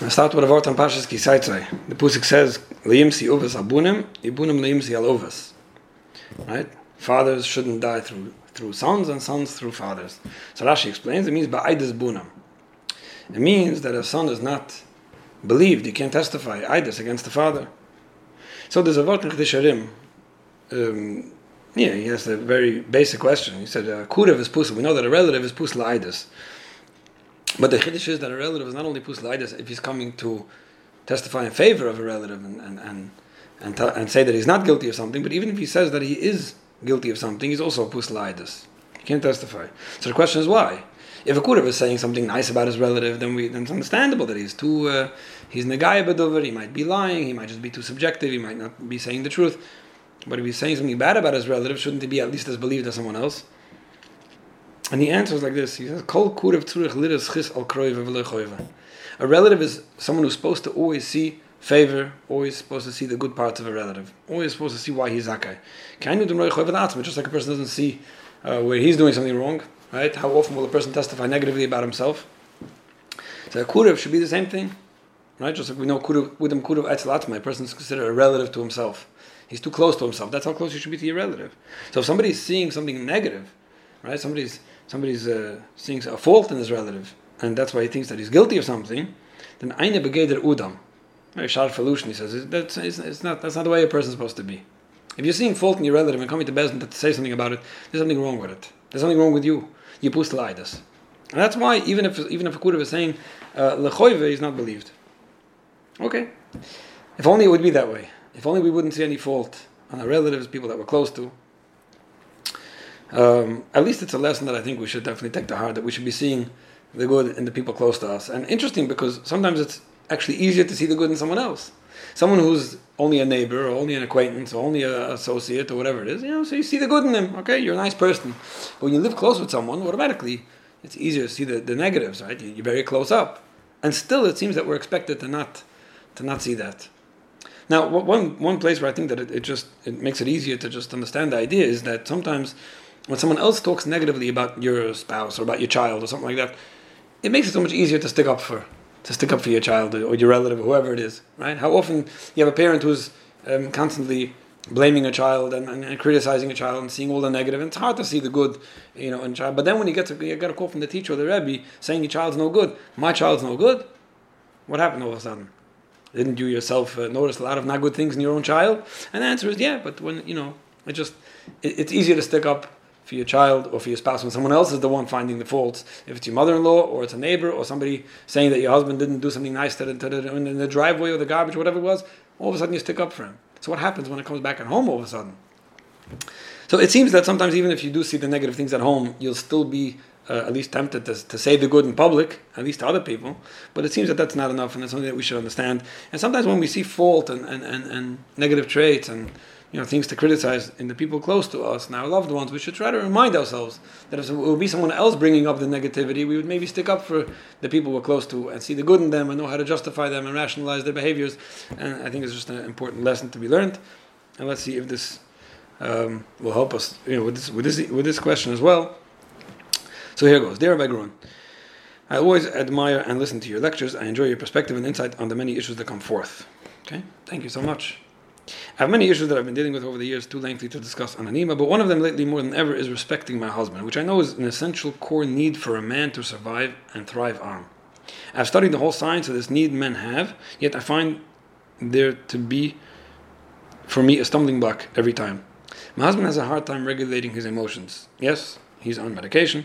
I start with a word on Pashas Kisaitzai. The Pusik says, Liyimsi uvas abunim, ibunim liyimsi alovas. Right? Fathers shouldn't die through through sons, and sons through fathers. So Rashi explains, it means ba'idus bunam. It means that a son is not believed, he can't testify idus against the father. So there's a word in Chedisharim. Um, yeah, he has a very basic question. He said, uh, Kurev is pusa. We know that a relative is pusla idus. But the chiddush is that a relative is not only pusla if he's coming to testify in favor of a relative and and and and, and, say that he's not guilty of something, but even if he says that he is guilty of something, he's also pusla He can't testify. So the question is why? If a kurev is saying something nice about his relative, then we then it's understandable that he's too uh, he's bedover. He might be lying. He might just be too subjective. He might not be saying the truth. But if he's saying something bad about his relative, shouldn't he be at least as believed as someone else? And he answers like this. He says, Kol kurev chis al A relative is someone who's supposed to always see favor, always supposed to see the good parts of a relative, always supposed to see why he's zakai. Just like a person doesn't see uh, where he's doing something wrong, right? How often will a person testify negatively about himself? So a kurev should be the same thing, right? Just like we know kurev, with him kurev etzelatma, a person is considered a relative to himself. He's too close to himself. That's how close you should be to your relative. So if somebody's seeing something negative, right? Somebody's somebody's uh, seeing a fault in his relative, and that's why he thinks that he's guilty of something, then eine begeder udam. Very sharp solution, he says. That's, it's, it's, not, that's not the way a person's supposed to be. If you're seeing fault in your relative and coming to Bezdin to say something about it, there's something wrong with it. There's something wrong with you. You this. And that's why, even if even if a Kurev is saying, uh, Lechoive, he's not believed. Okay. If only it would be that way. If only we wouldn't see any fault on our relatives, people that we're close to, um, at least it's a lesson that I think we should definitely take to heart that we should be seeing the good in the people close to us. And interesting because sometimes it's actually easier to see the good in someone else. Someone who's only a neighbor or only an acquaintance or only an associate or whatever it is, you know, so you see the good in them. Okay, you're a nice person. But when you live close with someone, automatically it's easier to see the, the negatives, right? You're very close up. And still it seems that we're expected to not to not see that. Now, one one place where I think that it, it just it makes it easier to just understand the idea is that sometimes when someone else talks negatively about your spouse or about your child or something like that, it makes it so much easier to stick up for to stick up for your child or your relative or whoever it is, right? How often you have a parent who's um, constantly blaming a child and, and, and, criticizing a child and seeing all the negative, and it's hard to see the good, you know, in child. But then when you get to, you get a call from the teacher or the rebbe saying your child's no good, my child's no good, what happened all of a sudden? Didn't you yourself uh, notice a lot of not good things in your own child? And the answer is yeah, but when you know, it just it, it's easier to stick up for your child or for your spouse when someone else is the one finding the faults. If it's your mother-in-law or it's a neighbor or somebody saying that your husband didn't do something nice to in the driveway or the garbage, whatever it was, all of a sudden you stick up for him. So what happens when it comes back at home all of a sudden? So it seems that sometimes even if you do see the negative things at home, you'll still be uh, at least tempted to, to say the good in public, at least to other people. But it seems that that's not enough, and it's something that we should understand. And sometimes when we see fault and, and, and, and negative traits and you know, things to criticize in the people close to us and our loved ones, we should try to remind ourselves that if it would be someone else bringing up the negativity, we would maybe stick up for the people we're close to and see the good in them and know how to justify them and rationalize their behaviors. And I think it's just an important lesson to be learned. And let's see if this um, will help us, you know, with this, with this, with this question as well. So here goes. Dear Rabbi I always admire and listen to your lectures. I enjoy your perspective and insight on the many issues that come forth. Okay, thank you so much. I have many issues that I've been dealing with over the years, too lengthy to discuss on Anima, but one of them lately more than ever is respecting my husband, which I know is an essential core need for a man to survive and thrive on. I've studied the whole science of this need men have, yet I find there to be, for me, a stumbling block every time. My husband has a hard time regulating his emotions. Yes, he's on medication,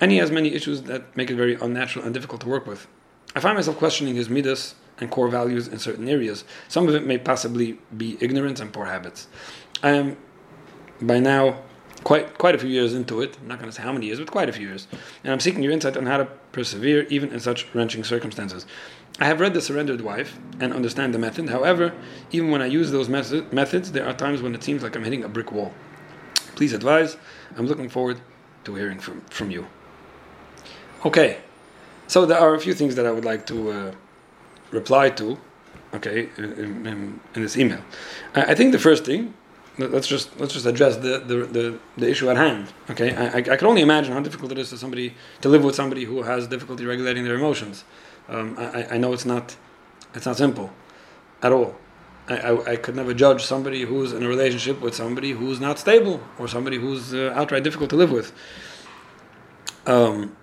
and he has many issues that make it very unnatural and difficult to work with. I find myself questioning his midas and core values in certain areas. Some of it may possibly be ignorance and poor habits. I am by now quite quite a few years into it. I'm not going to say how many years, but quite a few years. And I'm seeking your insight on how to persevere even in such wrenching circumstances. I have read The Surrendered Wife and understand the method. However, even when I use those methods, there are times when it seems like I'm hitting a brick wall. Please advise. I'm looking forward to hearing from, from you. Okay, so there are a few things that I would like to uh, reply to, okay, in, in, in this email. I, I, think the first thing, let's just let's just address the the, the, the issue at hand. Okay, I, I, can only imagine how difficult it is to somebody to live with somebody who has difficulty regulating their emotions. Um, I, I know it's not, it's not simple, at all. I, I, I, could never judge somebody who's in a relationship with somebody who's not stable or somebody who's uh, outright difficult to live with. Um,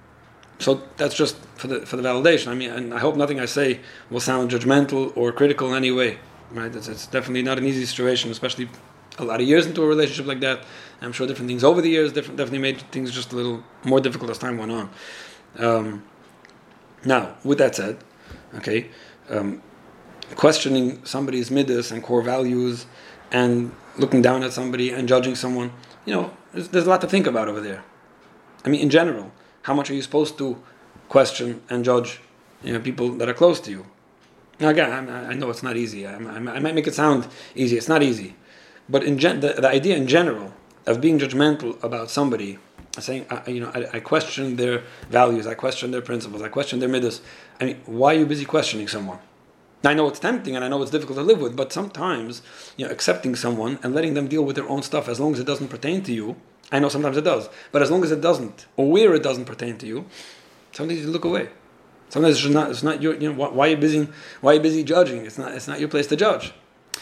so that's just for the for the validation. I mean, and I hope nothing I say will sound judgmental or critical in any way. Right? It's, it's definitely not an easy situation, especially a lot of years into a relationship like that. I'm sure different things over the years different, definitely made things just a little more difficult as time went on. Um, now, with that said, okay, um, questioning somebody's midas and core values and looking down at somebody and judging someone, you know, there's, there's, a lot to think about over there. I mean, in general, how much are you supposed to question and judge, you know, people that are close to you? Now, again, I, I know it's not easy. I, I, might make it sound easy. It's not easy. But in gen- the, the idea in general of being judgmental about somebody saying, I, you know, I, I, question their values, I question their principles, I question their midas. I mean, why are you busy questioning someone? I know it's tempting and I know it's difficult to live with, but sometimes, you know, accepting someone and letting them deal with their own stuff as long as it doesn't pertain to you. I know sometimes it does, but as long as it doesn't, or where it doesn't pertain to you, sometimes you look away. Sometimes it's not. It's not your. You know, why, are you busy? Why are you busy judging? It's not. It's not your place to judge.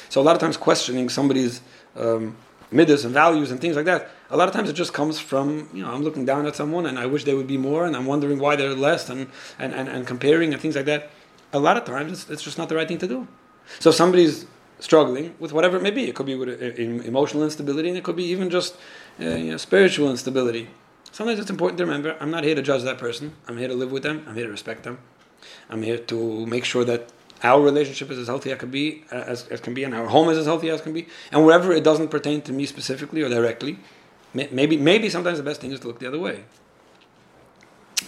So a lot of times, questioning somebody's um, and values and things like that. A lot of times it just comes from, you know, I'm looking down at someone and I wish they would be more and I'm wondering why they're less and, and, and, and comparing and things like that. A lot of times it's, it's just not the right thing to do. So if somebody's struggling with whatever it may be, it could be with emotional instability and it could be even just uh, you know, spiritual instability. Sometimes it's important to remember I'm not here to judge that person. I'm here to live with them. I'm here to respect them. I'm here to make sure that our relationship is as healthy as can be, as, as can be, and our home is as healthy as can be. And wherever it doesn't pertain to me specifically or directly, maybe maybe sometimes the best thing is to look the other way.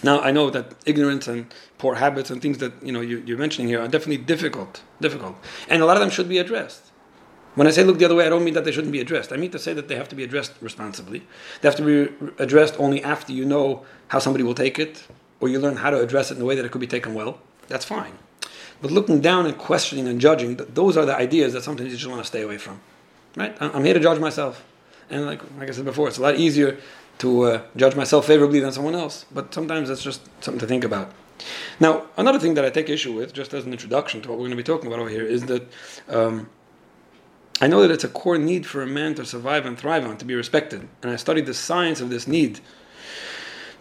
Now I know that ignorance and poor habits and things that you know you, you're mentioning here are definitely difficult, difficult, and a lot of them should be addressed. When I say look the other way, I don't mean that they shouldn't be addressed. I mean to say that they have to be addressed responsibly. They have to be addressed only after you know how somebody will take it, or you learn how to address it in a way that it could be taken well. That's fine. But looking down and questioning and judging, those are the ideas that sometimes you just want to stay away from. Right? I'm here to judge myself. And like, like I said before, it's a lot easier to uh, judge myself favorably than someone else. But sometimes that's just something to think about. Now, another thing that I take issue with, just as an introduction to what we're going to be talking about over here, is that um, I know that it's a core need for a man to survive and thrive on, to be respected. And I studied the science of this need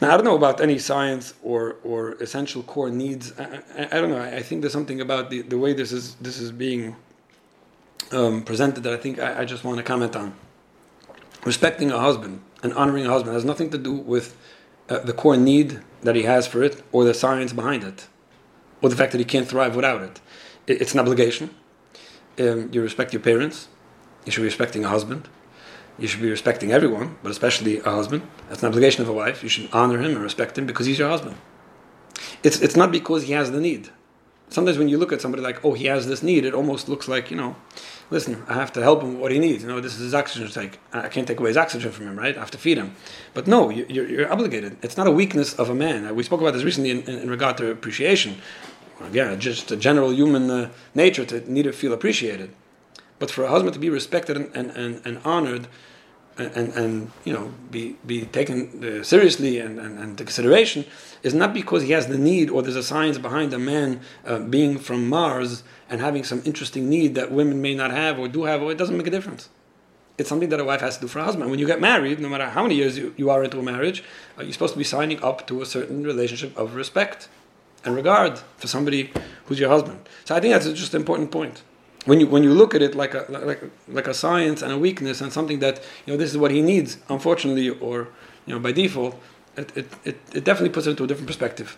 now, I don't know about any science or, or essential core needs. I, I, I don't know. I, I, think there's something about the, the way this is this is being um, presented that I think I, just want to comment on. Respecting a husband and honoring a husband has nothing to do with uh, the core need that he has for it or the science behind it or the fact that he can't thrive without it. it it's an obligation. Um, you respect your parents. You should be respecting a husband you should be respecting everyone, but especially a husband. That's an obligation of a wife. You should honor him and respect him because he's your husband. It's, it's not because he has the need. Sometimes when you look at somebody like, oh, he has this need, it almost looks like, you know, listen, I have to help him what he needs. You know, this is his oxygen tank. I can't take away his oxygen from him, right? I have to feed him. But no, you're, you're obligated. It's not a weakness of a man. We spoke about this recently in, in, in regard to appreciation. Again, just a general human uh, nature to need to feel appreciated. But for a husband to be respected and, and, and, and honored and, and you know be, be taken uh, seriously and, and, and into consideration is not because he has the need or there's a science behind a man uh, being from Mars and having some interesting need that women may not have or do have, or it doesn't make a difference. It's something that a wife has to do for a husband. When you get married, no matter how many years you, you are into a marriage, uh, you're supposed to be signing up to a certain relationship of respect and regard for somebody who's your husband. So I think that's just an important point when you when you look at it like a like like a science and a weakness and something that you know this is what he needs, unfortunately, or you know by default, it, it, it, it definitely puts it into a different perspective.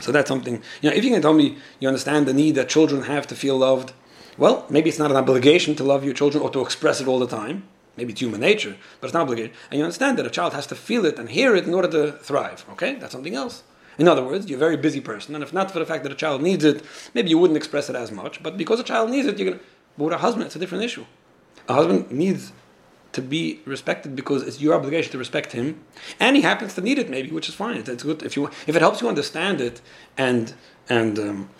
So that's something you know. If you can tell me you understand the need that children have to feel loved, well, maybe it's not an obligation to love your children or to express it all the time. Maybe it's human nature, but it's not obligated. And you understand that a child has to feel it and hear it in order to thrive. Okay, that's something else. In other words, you're a very busy person, and if not for the fact that a child needs it, maybe you wouldn't express it as much. But because a child needs it, you're gonna. But with a husband, it's a different issue. A husband needs to be respected because it's your obligation to respect him, and he happens to need it, maybe, which is fine. It's good if you if it helps you understand it and and. Um,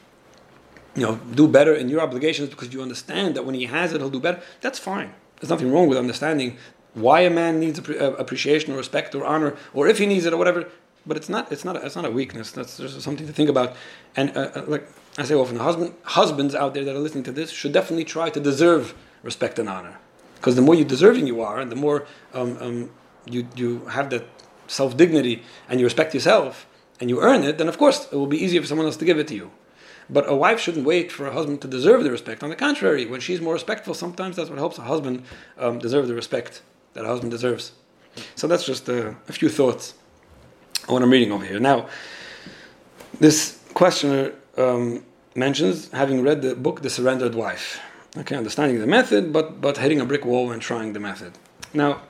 you know, do better in your obligations because you understand that when he has it, he'll do better. That's fine. There's nothing wrong with understanding why a man needs uh, appreciation or respect or honor, or if he needs it or whatever but it's not. It's not. A, it's not a weakness. That's just something to think about. And uh, uh, like I say often, husband, husbands out there that are listening to this should definitely try to deserve respect and honor, because the more you deserving you are, and the more um, um, you you have that self dignity and you respect yourself and you earn it, then of course it will be easier for someone else to give it to you. But a wife shouldn't wait for a husband to deserve the respect. On the contrary, when she's more respectful, sometimes that's what helps a husband um, deserve the respect that a husband deserves. So that's just a, a few thoughts what I'm reading over here. Now, this questioner um, mentions having read the book The Surrendered Wife. Okay, understanding the method, but, but hitting a brick wall when trying the method. Now,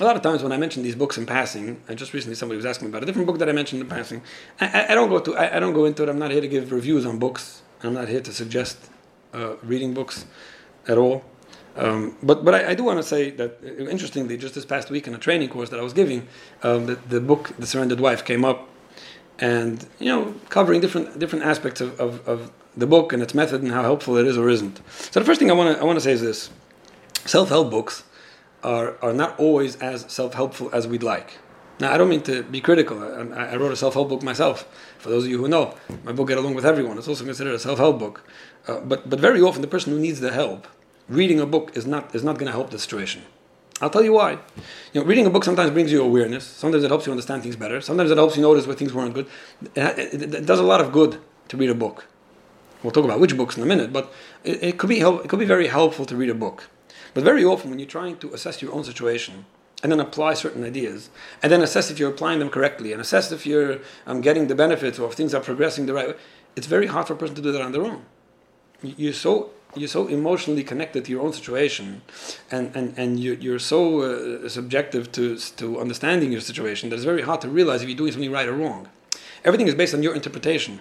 a lot of times when I mention these books in passing, and just recently somebody was asking me about a different book that I mentioned in passing. I, I don't go to I, I, don't go into it. I'm not here to give reviews on books. I'm not here to suggest uh, reading books at all. Um, but but I, I do want to say that uh, interestingly, just this past week in a training course that I was giving, um, the, the book The Surrendered Wife came up, and you know covering different different aspects of, of, of the book and its method and how helpful it is or isn't. So the first thing I want to I want to say is this: self help books are, are not always as self helpful as we'd like. Now, I don't mean to be critical. I, I wrote a self help book myself. For those of you who know, my book Get Along with Everyone. It's also considered a self help book. Uh, but, but very often, the person who needs the help, reading a book is not, is not going to help the situation. I'll tell you why. You know, reading a book sometimes brings you awareness. Sometimes it helps you understand things better. Sometimes it helps you notice where things weren't good. It, it, it does a lot of good to read a book. We'll talk about which books in a minute, but it, it, could be help, it could be very helpful to read a book. But very often, when you're trying to assess your own situation and then apply certain ideas, and then assess if you're applying them correctly, and assess if you're um, getting the benefits or if things are progressing the right way, it's very hard for a person to do that on their own. You're so you're so emotionally connected to your own situation, and and and you, you're so uh, subjective to to understanding your situation that it's very hard to realize if you're doing something right or wrong. Everything is based on your interpretation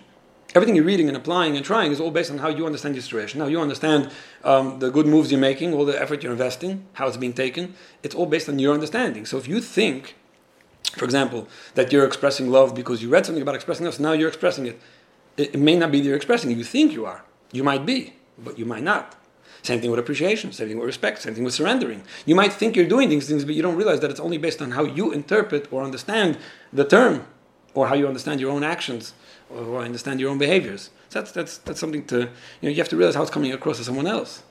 everything you're reading and applying and trying is all based on how you understand your situation. Now, you understand um, the good moves you're making, all the effort you're investing, how it's being taken. It's all based on your understanding. So if you think, for example, that you're expressing love because you read something about expressing love, so now you're expressing it, it, it may not be that you're expressing it. You think you are. You might be, but you might not. Same thing with appreciation, same thing with respect, same thing with surrendering. You might think you're doing these things, but you don't realize that it's only based on how you interpret or understand the term or how you understand your own actions or understand your own behaviors. So that's, that's, that's something to, you know, you have to realize how it's coming across to someone else.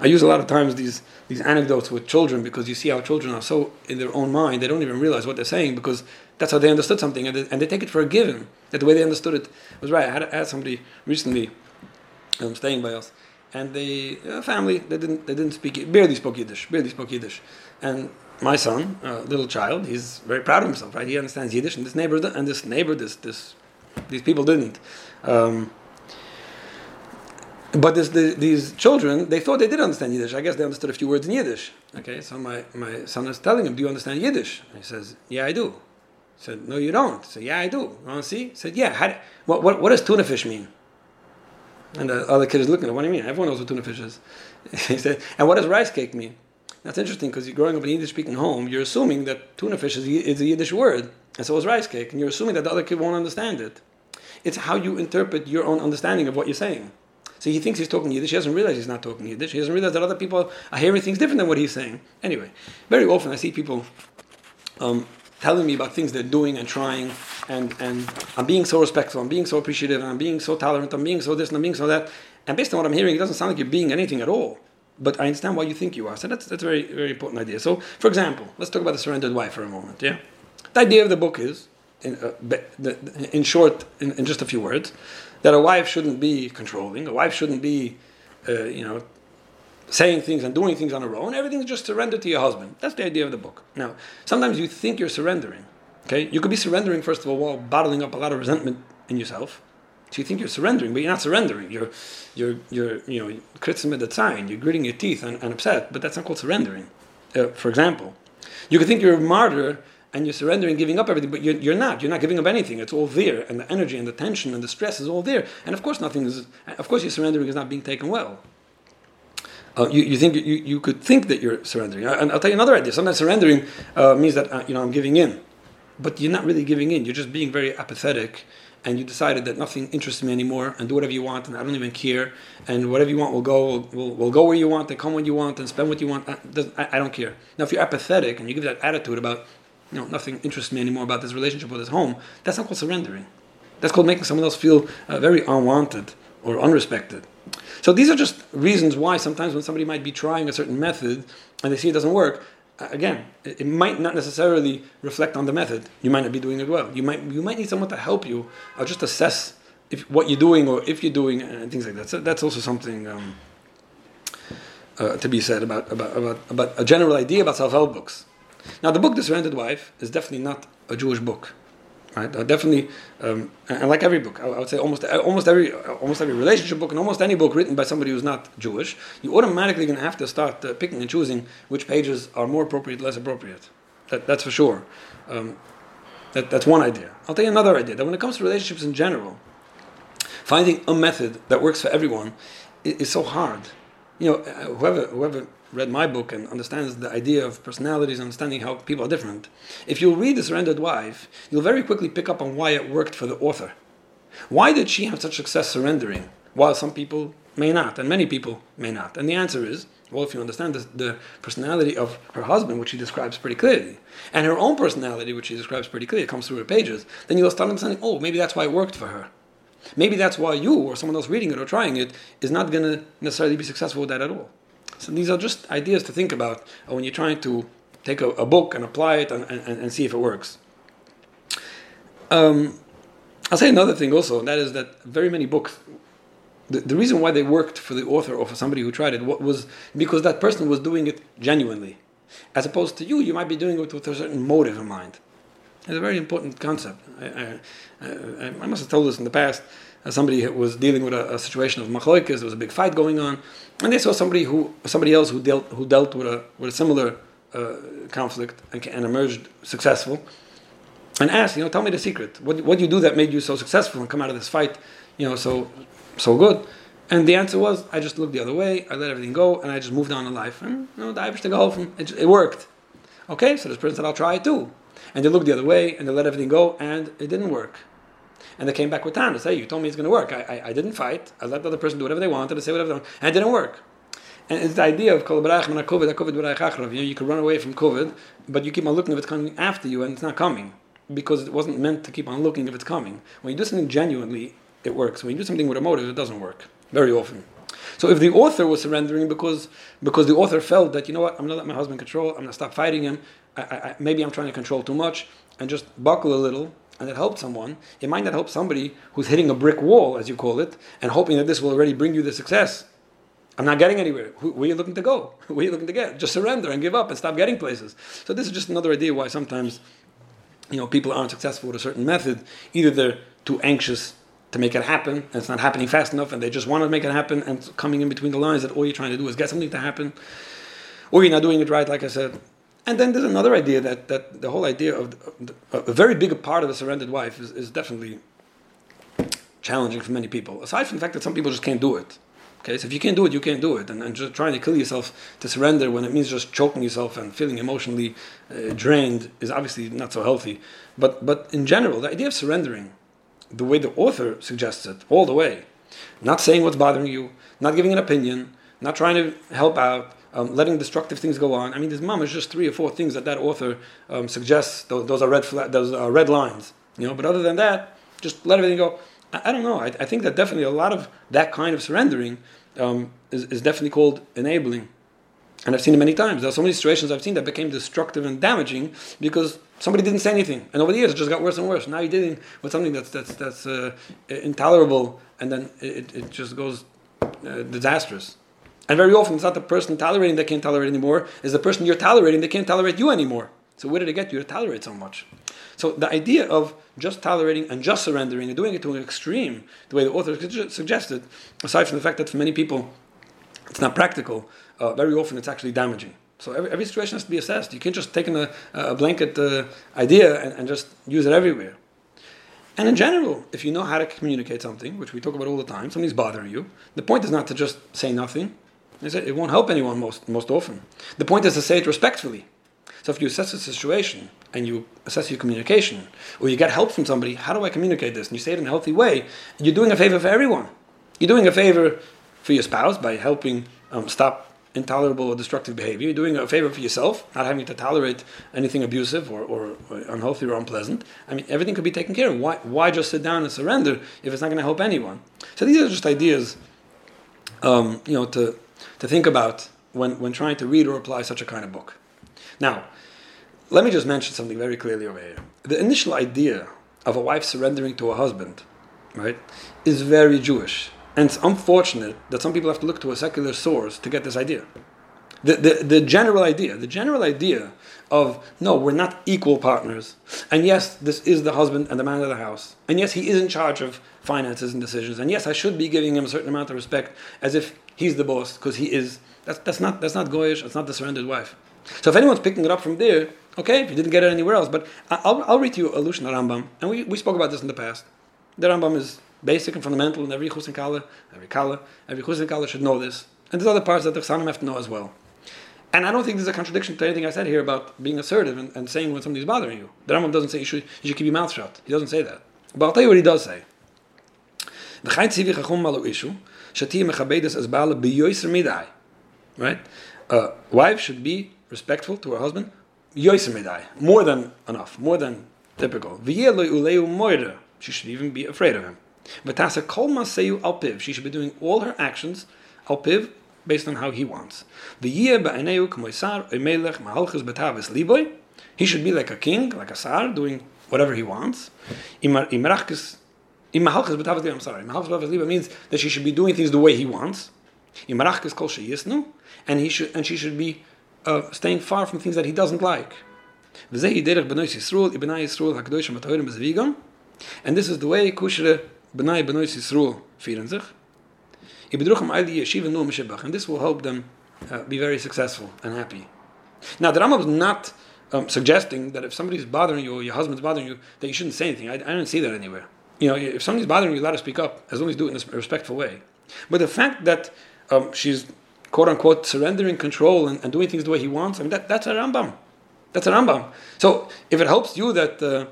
I use a lot of times these, these anecdotes with children because you see how children are so in their own mind, they don't even realize what they're saying because that's how they understood something and they, and they take it for a given that the way they understood it was right. I had, I had somebody recently um, staying by us and the a family, they didn't, they didn't speak, barely spoke Yiddish, barely spoke Yiddish. And my son, a little child, he's very proud of himself, right? He understands Yiddish and this neighbor, and this neighbor, this, this these people didn't. Um, but this, the, these children, they thought they did understand Yiddish. I guess they understood a few words in Yiddish. Okay, so my, my son is telling him, Do you understand Yiddish? And he says, Yeah, I do. He said, No, you don't. He said, Yeah, I do. You want to see? He said, Yeah. How do, what, what, what does tuna fish mean? And the other kid is looking at What do you mean? Everyone knows what tuna fish is. he said, And what does rice cake mean? That's interesting because you're growing up in a Yiddish speaking home, you're assuming that tuna fish is, is a Yiddish word, and so is rice cake, and you're assuming that the other kid won't understand it. It's how you interpret your own understanding of what you're saying. So he thinks he's talking Yiddish. He doesn't realize he's not talking Yiddish. He doesn't realize that other people are hearing things different than what he's saying. Anyway, very often I see people um, telling me about things they're doing and trying, and, and I'm being so respectful, I'm being so appreciative, I'm being so tolerant, I'm being so this and I'm being so that. And based on what I'm hearing, it doesn't sound like you're being anything at all. But I understand why you think you are. So that's, that's a very, very important idea. So, for example, let's talk about the surrendered wife for a moment. Yeah? The idea of the book is in, uh, in short, in, in, just a few words, that a wife shouldn't be controlling. A wife shouldn't be, uh, you know, saying things and doing things on her own. Everything's just surrendered to your husband. That's the idea of the book. Now, sometimes you think you're surrendering. Okay, you could be surrendering first of all while bottling up a lot of resentment in yourself. So you think you're surrendering, but you're not surrendering. You're, you're, you're, you know, kritzim the sign. You're gritting your teeth and, and upset, but that's not called surrendering. Uh, for example, you could think you're a martyr and you're surrendering, giving up everything, but you're, you're not. You're not giving up anything. It's all there, and the energy and the tension and the stress is all there. And of course, nothing is. Of course, your surrendering is not being taken well. Uh, you, you think you, you could think that you're surrendering. And I'll tell you another idea. Sometimes surrendering uh, means that uh, you know I'm giving in, but you're not really giving in. You're just being very apathetic, and you decided that nothing interests me anymore, and do whatever you want, and I don't even care, and whatever you want will go will, will, will go where you want, and come when you want, and spend what you want. I, I, don't care. Now, if you're apathetic and you give that attitude about you know, nothing interests me anymore about this relationship or this home. That's not called surrendering. That's called making someone else feel uh, very unwanted or unrespected. So these are just reasons why sometimes when somebody might be trying a certain method and they see it doesn't work, again, it, might not necessarily reflect on the method. You might not be doing it well. You might you might need someone to help you or just assess if what you're doing or if you're doing and things like that. So that's also something um, uh, to be said about, about about about a general idea about self-help books. Now, the book "The Surrendered Wife" is definitely not a Jewish book. Right? Uh, definitely, um, and like every book, I, I, would say almost almost every almost every relationship book and almost any book written by somebody who's not Jewish, you automatically going to have to start uh, picking and choosing which pages are more appropriate, less appropriate. That, that's for sure. Um, that, that's one idea. I'll tell you another idea. That when it comes to relationships in general, finding a method that works for everyone is, is so hard. You know, uh, whoever whoever read my book and understands the idea of personalities, understanding how people are different, if you read The Surrendered Wife, you'll very quickly pick up on why it worked for the author. Why did she have such success surrendering, while some people may not, and many people may not? And the answer is well, if you understand the, the personality of her husband, which she describes pretty clearly, and her own personality, which she describes pretty clearly, it comes through her pages, then you'll start understanding, oh, maybe that's why it worked for her. Maybe that's why you or someone else reading it or trying it is not going to necessarily be successful with that at all. So these are just ideas to think about when you're trying to take a, a book and apply it and, and, and, see if it works. Um, I'll say another thing also, and that is that very many books, the, the reason why they worked for the author or for somebody who tried it was because that person was doing it genuinely. As opposed to you, you might be doing it with a certain motive in mind. It's a very important concept. I, I, I must have told this in the past somebody was dealing with a, a situation of machloikis, there was a big fight going on, and they saw somebody who somebody else who dealt who dealt with a with a similar uh, conflict and, and, emerged successful, and asked, you know, tell me the secret. What what you do that made you so successful and come out of this fight, you know, so so good. And the answer was, I just looked the other way, I let everything go, and I just moved on in life. And you know, the Irish geholfen, it, it worked. Okay, so this person said, I'll try it too. And they looked the other way, and they let everything go, and it didn't work. And they came back with to say, you told me it's going to work. I, I, I, didn't fight. I let the other person do whatever they wanted to say whatever they wanted. And it didn't work. And it's the idea of kol covid covid You know, you can run away from COVID, but you keep on looking if it's coming after you, and it's not coming because it wasn't meant to keep on looking if it's coming. When you do something genuinely, it works. When you do something with a motive, it doesn't work very often. So if the author was surrendering because because the author felt that you know what, I'm gonna let my husband control, I'm gonna stop fighting him. I, I, maybe I'm trying to control too much, and just buckle a little and it helped someone, it might not help somebody who's hitting a brick wall, as you call it, and hoping that this will already bring you the success. I'm not getting anywhere. Where are you looking to go? Where are you looking to get? Just surrender and give up and stop getting places. So this is just another idea why sometimes, you know, people aren't successful with a certain method. Either they're too anxious to make it happen, and it's not happening fast enough, and they just want to make it happen, and coming in between the lines that all you're trying to do is get something to happen, or you're not doing it right, like I said. And then there's another idea that, that the whole idea of a very big part of a surrendered wife is, is definitely challenging for many people. Aside from the fact that some people just can't do it. Okay, so if you can't do it, you can't do it. And, and just trying to kill yourself to surrender when it means just choking yourself and feeling emotionally uh, drained is obviously not so healthy. But, but in general, the idea of surrendering, the way the author suggests it, all the way, not saying what's bothering you, not giving an opinion, not trying to help out, um, letting destructive things go on. I mean, there's mom is just three or four things that that author um, suggests. Those, those, are red fla- those are red lines, you know. But other than that, just let everything go. I, I don't know. I, I, think that definitely a lot of that kind of surrendering um, is, is definitely called enabling. And I've seen it many times. There are so many situations I've seen that became destructive and damaging because somebody didn't say anything, and over the years it just got worse and worse. Now you're dealing with something that's that's that's uh, intolerable, and then it, it just goes uh, disastrous. And very often, it's not the person tolerating that can't tolerate anymore, it's the person you're tolerating that can't tolerate you anymore. So where did it get you to tolerate so much? So the idea of just tolerating and just surrendering and doing it to an extreme, the way the author suggested, aside from the fact that for many people it's not practical, uh, very often it's actually damaging. So every, every situation has to be assessed. You can't just take a, a blanket uh, idea and, and just use it everywhere. And in general, if you know how to communicate something, which we talk about all the time, something's bothering you, the point is not to just say nothing, it won't help anyone most, most often. The point is to say it respectfully. So if you assess a situation and you assess your communication, or you get help from somebody, how do I communicate this? And you say it in a healthy way, you're doing a favor for everyone. You're doing a favor for your spouse by helping um, stop intolerable or destructive behavior. You're doing a favor for yourself, not having to tolerate anything abusive or, or, or unhealthy or unpleasant. I mean, everything could be taken care of. Why, why just sit down and surrender if it's not going to help anyone? So these are just ideas, um, you know, to, to think about when, when trying to read or apply such a kind of book. Now, let me just mention something very clearly over here. The initial idea of a wife surrendering to a husband, right, is very Jewish. And it's unfortunate that some people have to look to a secular source to get this idea. The, the, the general idea, the general idea of no, we're not equal partners. And yes, this is the husband and the man of the house. And yes, he is in charge of finances and decisions. And yes, I should be giving him a certain amount of respect as if he's the boss because he is. That's, that's, not, that's not goyish, that's not the surrendered wife. So if anyone's picking it up from there, okay, if you didn't get it anywhere else, but I'll, I'll read to you a Lushan Rambam, and we, we spoke about this in the past. The Rambam is basic and fundamental, and every Chus and Kala, every Kala, every Chus and Kala should know this. And there's other parts that the Chsanim have to know as well. And I don't think there's a contradiction to anything I said here about being assertive and, and saying when somebody's bothering you. The Rambam doesn't say you should, you should keep your mouth shut. He doesn't say that. But I'll tell you what he does say. Right? A wife should be respectful to her husband, more than enough, more than typical. She should even be afraid of him. She should be doing all her actions alpiv based on how he wants. He should be like a king, like a sar, doing whatever he wants. I'm sorry. means that she should be doing things the way he wants. And he should and she should be uh, staying far from things that he doesn't like. And this is the way Kushre B'nai B'nois Yisroel führen sich. And this will help them uh, be very successful and happy. Now, the Rambam is not um, suggesting that if somebody's bothering you or your husband's bothering you, that you shouldn't say anything. I, I don't see that anywhere. You know, if somebody's bothering you, let her speak up, as long as you do it in a respectful way. But the fact that um, she's quote unquote surrendering control and, and, doing things the way he wants. I mean, that, that's a Rambam. That's a Rambam. So if it helps you that uh,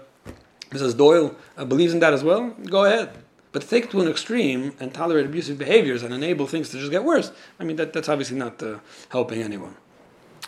Mrs. Doyle uh, believes in that as well, go ahead. But to take it to an extreme and tolerate abusive behaviors and enable things to just get worse, I mean, that, that's obviously not uh, helping anyone.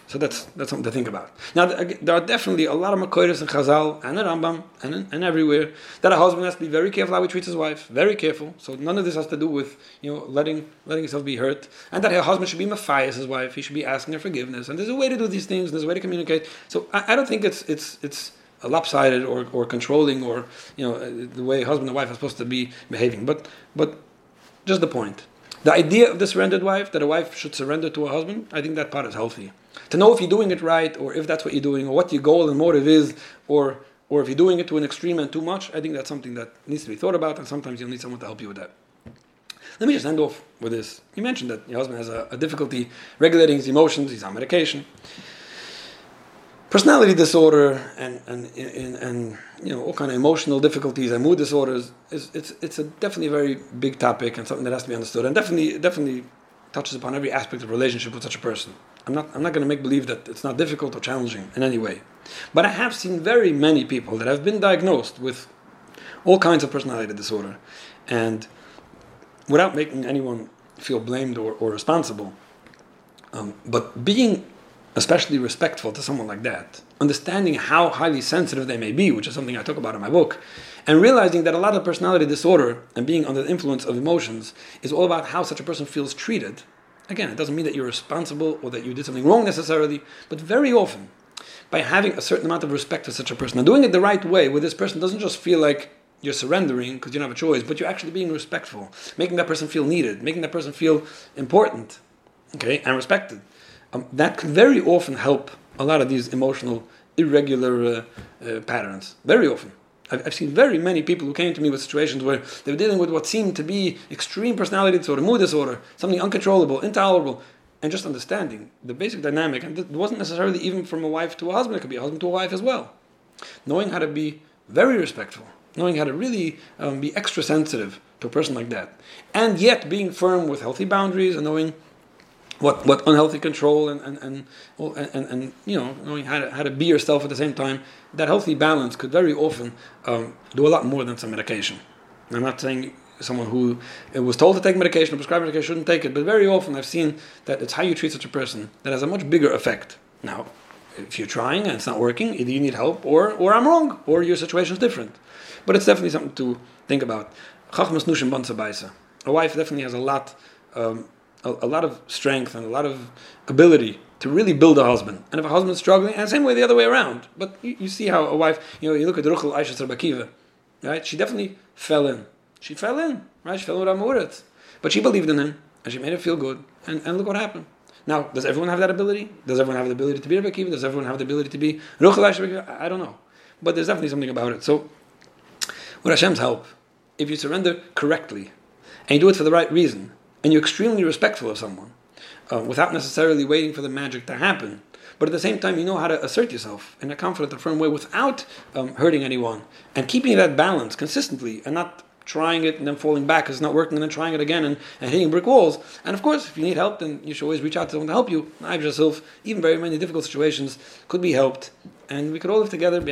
So that's that's something to think about. Now there are definitely a lot of Makoiris and Chazal and the Rambam and, and everywhere that a husband has to be very careful how he treats his wife, very careful. So none of this has to do with you know letting letting himself be hurt, and that her husband should be mafias his wife. He should be asking her forgiveness, and there's a way to do these things. There's a way to communicate. So I, I don't think it's it's it's lopsided or, or controlling or you know the way husband and wife are supposed to be behaving. But but just the point. The idea of the surrendered wife, that a wife should surrender to a husband, I think that part is healthy. To know if you're doing it right, or if that's what you're doing, or what your goal and motive is, or or if you're doing it to an extreme and too much, I think that's something that needs to be thought about, and sometimes you'll need someone to help you with that. Let me just end off with this. You mentioned that your husband has a, a difficulty regulating his emotions, he's on medication. Personality disorder and, and, and, and you know all kind of emotional difficulties and mood disorders is it's it's a definitely very big topic and something that has to be understood and definitely definitely touches upon every aspect of relationship with such a person. I'm not I'm not going to make believe that it's not difficult or challenging in any way, but I have seen very many people that have been diagnosed with all kinds of personality disorder, and without making anyone feel blamed or, or responsible, um, but being especially respectful to someone like that, understanding how highly sensitive they may be, which is something I talk about in my book, and realizing that a lot of personality disorder and being under the influence of emotions is all about how such a person feels treated. Again, it doesn't mean that you're responsible or that you did something wrong necessarily, but very often, by having a certain amount of respect for such a person and doing it the right way, where this person doesn't just feel like you're surrendering because you don't have a choice, but you're actually being respectful, making that person feel needed, making that person feel important, okay, and respected um, that can very often help a lot of these emotional, irregular uh, uh, patterns. Very often. I've, I've, seen very many people who came to me with situations where they were dealing with what seemed to be extreme personality disorder, mood disorder, something uncontrollable, intolerable, and just understanding the basic dynamic. And it wasn't necessarily even from a wife to a husband, it could be a husband to a wife as well. Knowing how to be very respectful, knowing how to really um, be extra sensitive to a person like that, and yet being firm with healthy boundaries and knowing what what unhealthy control and and and, and, and you know knowing how to, how to be yourself at the same time that healthy balance could very often um, do a lot more than some medication i'm not saying someone who was told to take medication or prescribed medication shouldn't take it. But very often I've seen that it's how you treat such a person that has a much bigger effect. Now, if you're trying and it's not working, either you need help or, or I'm wrong or your situation is different. But it's definitely something to think about. A wife definitely has a lot, um, a, a, lot of strength and a lot of ability to really build a husband. And if a husband's struggling, and same way the other way around. But you, you see how a wife, you know, you look at Ruchel Aisha Sarbakiva, right? She definitely fell in. She fell in, right? She fell in with Amurit. But she believed in him, and she made him feel good. And, and look what happened. Now, does everyone have that ability? Does everyone have the ability to be Rabbi Does everyone have the ability to be Ruchel I don't know. But there's definitely something about it. So, with Hashem's help, if you surrender correctly, and you do it for the right reason, and you're extremely respectful of someone, uh, without necessarily waiting for the magic to happen, but at the same time, you know how to assert yourself in a confident and firm way without um, hurting anyone, and keeping that balance consistently, and not trying it and then falling back because it's not working, and then trying it again and, and hitting brick walls. And of course, if you need help, then you should always reach out to someone to help you. I've yourself, even very many difficult situations, could be helped, and we could all live together. Be